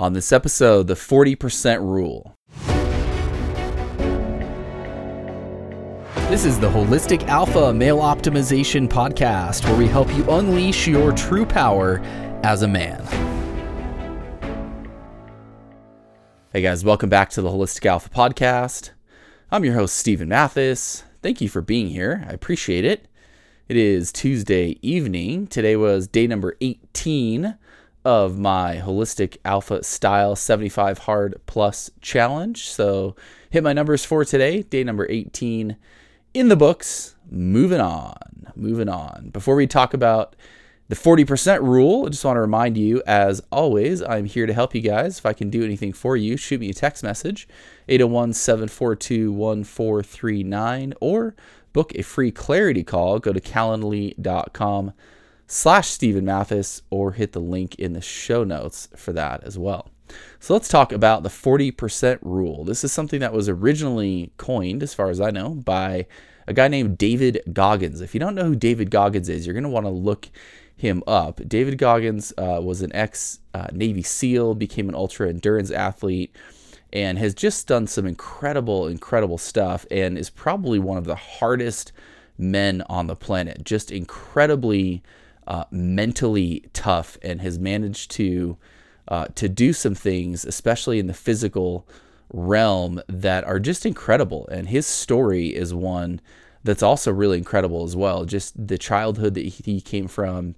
On this episode, the 40% rule. This is the Holistic Alpha Male Optimization Podcast, where we help you unleash your true power as a man. Hey guys, welcome back to the Holistic Alpha Podcast. I'm your host, Steven Mathis. Thank you for being here. I appreciate it. It is Tuesday evening. Today was day number 18 of my holistic alpha style 75 hard plus challenge. So hit my numbers for today, day number 18 in the books. Moving on, moving on. Before we talk about the 40% rule, I just want to remind you, as always, I'm here to help you guys. If I can do anything for you, shoot me a text message, 801 742 1439, or book a free clarity call. Go to calendly.com slash Steven Mathis or hit the link in the show notes for that as well. So let's talk about the 40% rule. This is something that was originally coined, as far as I know, by a guy named David Goggins. If you don't know who David Goggins is, you're going to want to look him up. David Goggins uh, was an ex uh, Navy SEAL, became an ultra endurance athlete, and has just done some incredible, incredible stuff, and is probably one of the hardest men on the planet. Just incredibly uh, mentally tough and has managed to uh, to do some things, especially in the physical realm, that are just incredible. And his story is one that's also really incredible as well. Just the childhood that he came from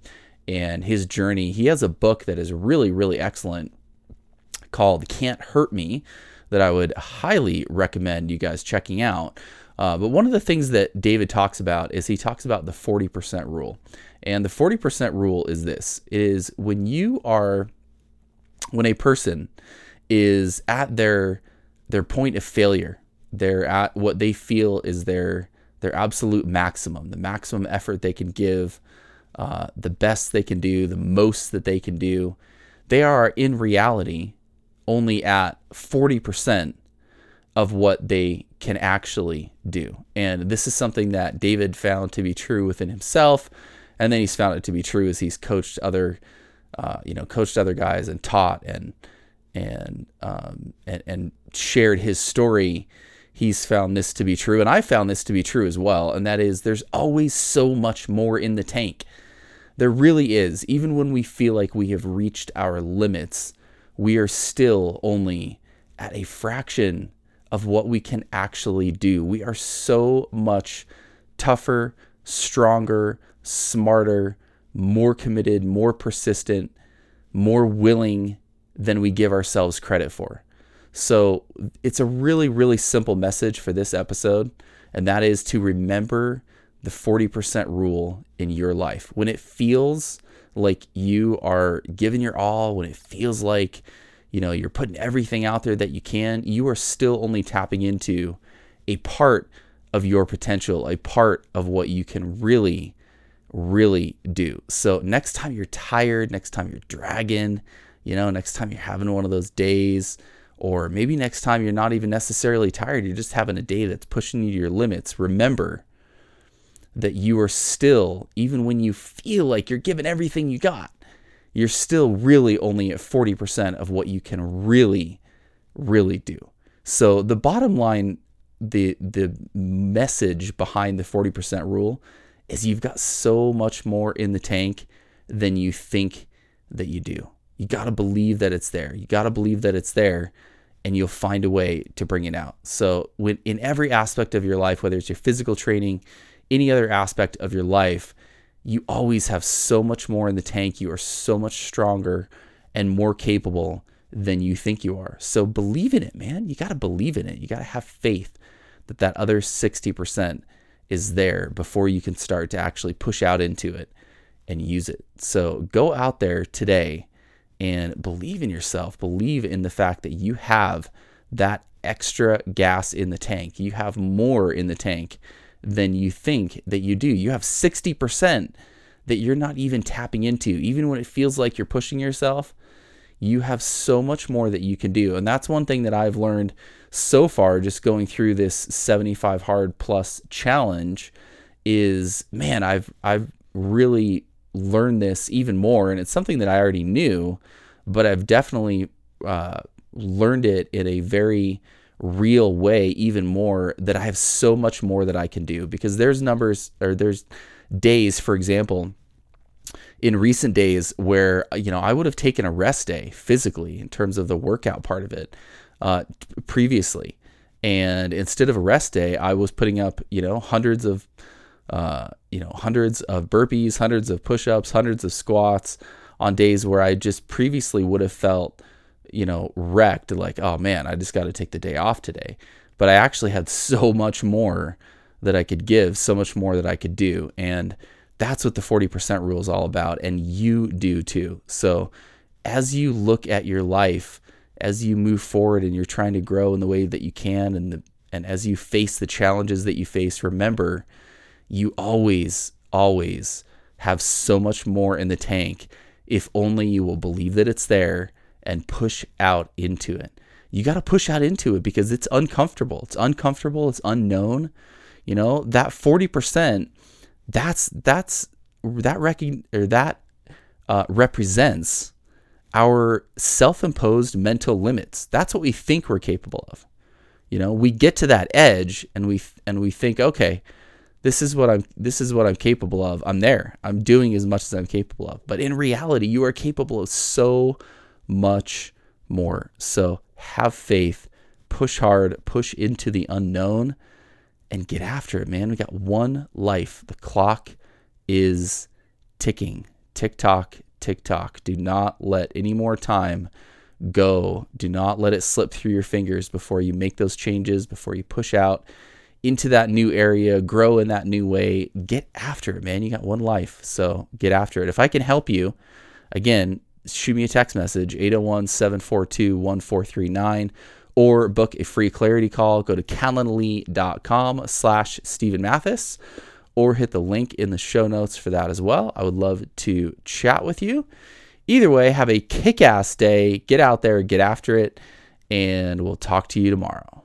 and his journey. He has a book that is really, really excellent called Can't Hurt Me that I would highly recommend you guys checking out. Uh, but one of the things that David talks about is he talks about the 40% rule. And the 40% rule is this is when you are when a person is at their their point of failure, they're at what they feel is their their absolute maximum, the maximum effort they can give, uh, the best they can do, the most that they can do. They are in reality only at 40% of what they can actually do. And this is something that David found to be true within himself. And then he's found it to be true as he's coached other, uh, you know, coached other guys and taught and, and, um, and, and shared his story. He's found this to be true. And I found this to be true as well. And that is there's always so much more in the tank. There really is. Even when we feel like we have reached our limits, we are still only at a fraction of what we can actually do. We are so much tougher, stronger, smarter, more committed, more persistent, more willing than we give ourselves credit for. So it's a really, really simple message for this episode, and that is to remember the 40% rule in your life. When it feels like you are giving your all, when it feels like you know you're putting everything out there that you can you are still only tapping into a part of your potential a part of what you can really really do. So next time you're tired next time you're dragging you know next time you're having one of those days or maybe next time you're not even necessarily tired you're just having a day that's pushing you to your limits remember that you are still even when you feel like you're giving everything you got you're still really only at 40% of what you can really, really do. So the bottom line, the the message behind the 40% rule is you've got so much more in the tank than you think that you do. You got to believe that it's there. You got to believe that it's there and you'll find a way to bring it out. So when in every aspect of your life, whether it's your physical training, any other aspect of your life, you always have so much more in the tank. You are so much stronger and more capable than you think you are. So believe in it, man. You got to believe in it. You got to have faith that that other 60% is there before you can start to actually push out into it and use it. So go out there today and believe in yourself. Believe in the fact that you have that extra gas in the tank. You have more in the tank than you think that you do. You have 60% that you're not even tapping into. Even when it feels like you're pushing yourself, you have so much more that you can do. And that's one thing that I've learned so far just going through this 75 hard plus challenge is man, I've I've really learned this even more and it's something that I already knew, but I've definitely uh, learned it in a very real way even more that I have so much more that I can do. Because there's numbers or there's days, for example, in recent days where you know I would have taken a rest day physically in terms of the workout part of it uh, previously, and instead of a rest day, I was putting up you know hundreds of uh, you know hundreds of burpees, hundreds of push-ups, hundreds of squats on days where I just previously would have felt you know wrecked, like oh man, I just got to take the day off today. But I actually had so much more that I could give, so much more that I could do, and that's what the 40% rule is all about. And you do too. So as you look at your life, as you move forward and you're trying to grow in the way that you can, and, the, and as you face the challenges that you face, remember you always, always have so much more in the tank if only you will believe that it's there and push out into it. You got to push out into it because it's uncomfortable. It's uncomfortable, it's unknown. You know, that 40% that's that's that recon, or that uh, represents our self-imposed mental limits. That's what we think we're capable of. You know, we get to that edge and we and we think, okay, this is what I'm this is what I'm capable of. I'm there. I'm doing as much as I'm capable of. But in reality, you are capable of so much more. So have faith, push hard, push into the unknown and get after it, man. We got one life. The clock is ticking. Tick tock, tick tock. Do not let any more time go. Do not let it slip through your fingers before you make those changes, before you push out into that new area, grow in that new way. Get after it, man. You got one life. So get after it. If I can help you, again, shoot me a text message 801 742 1439 or book a free clarity call, go to calendly.com slash Steven Mathis or hit the link in the show notes for that as well. I would love to chat with you. Either way, have a kick ass day. Get out there, get after it, and we'll talk to you tomorrow.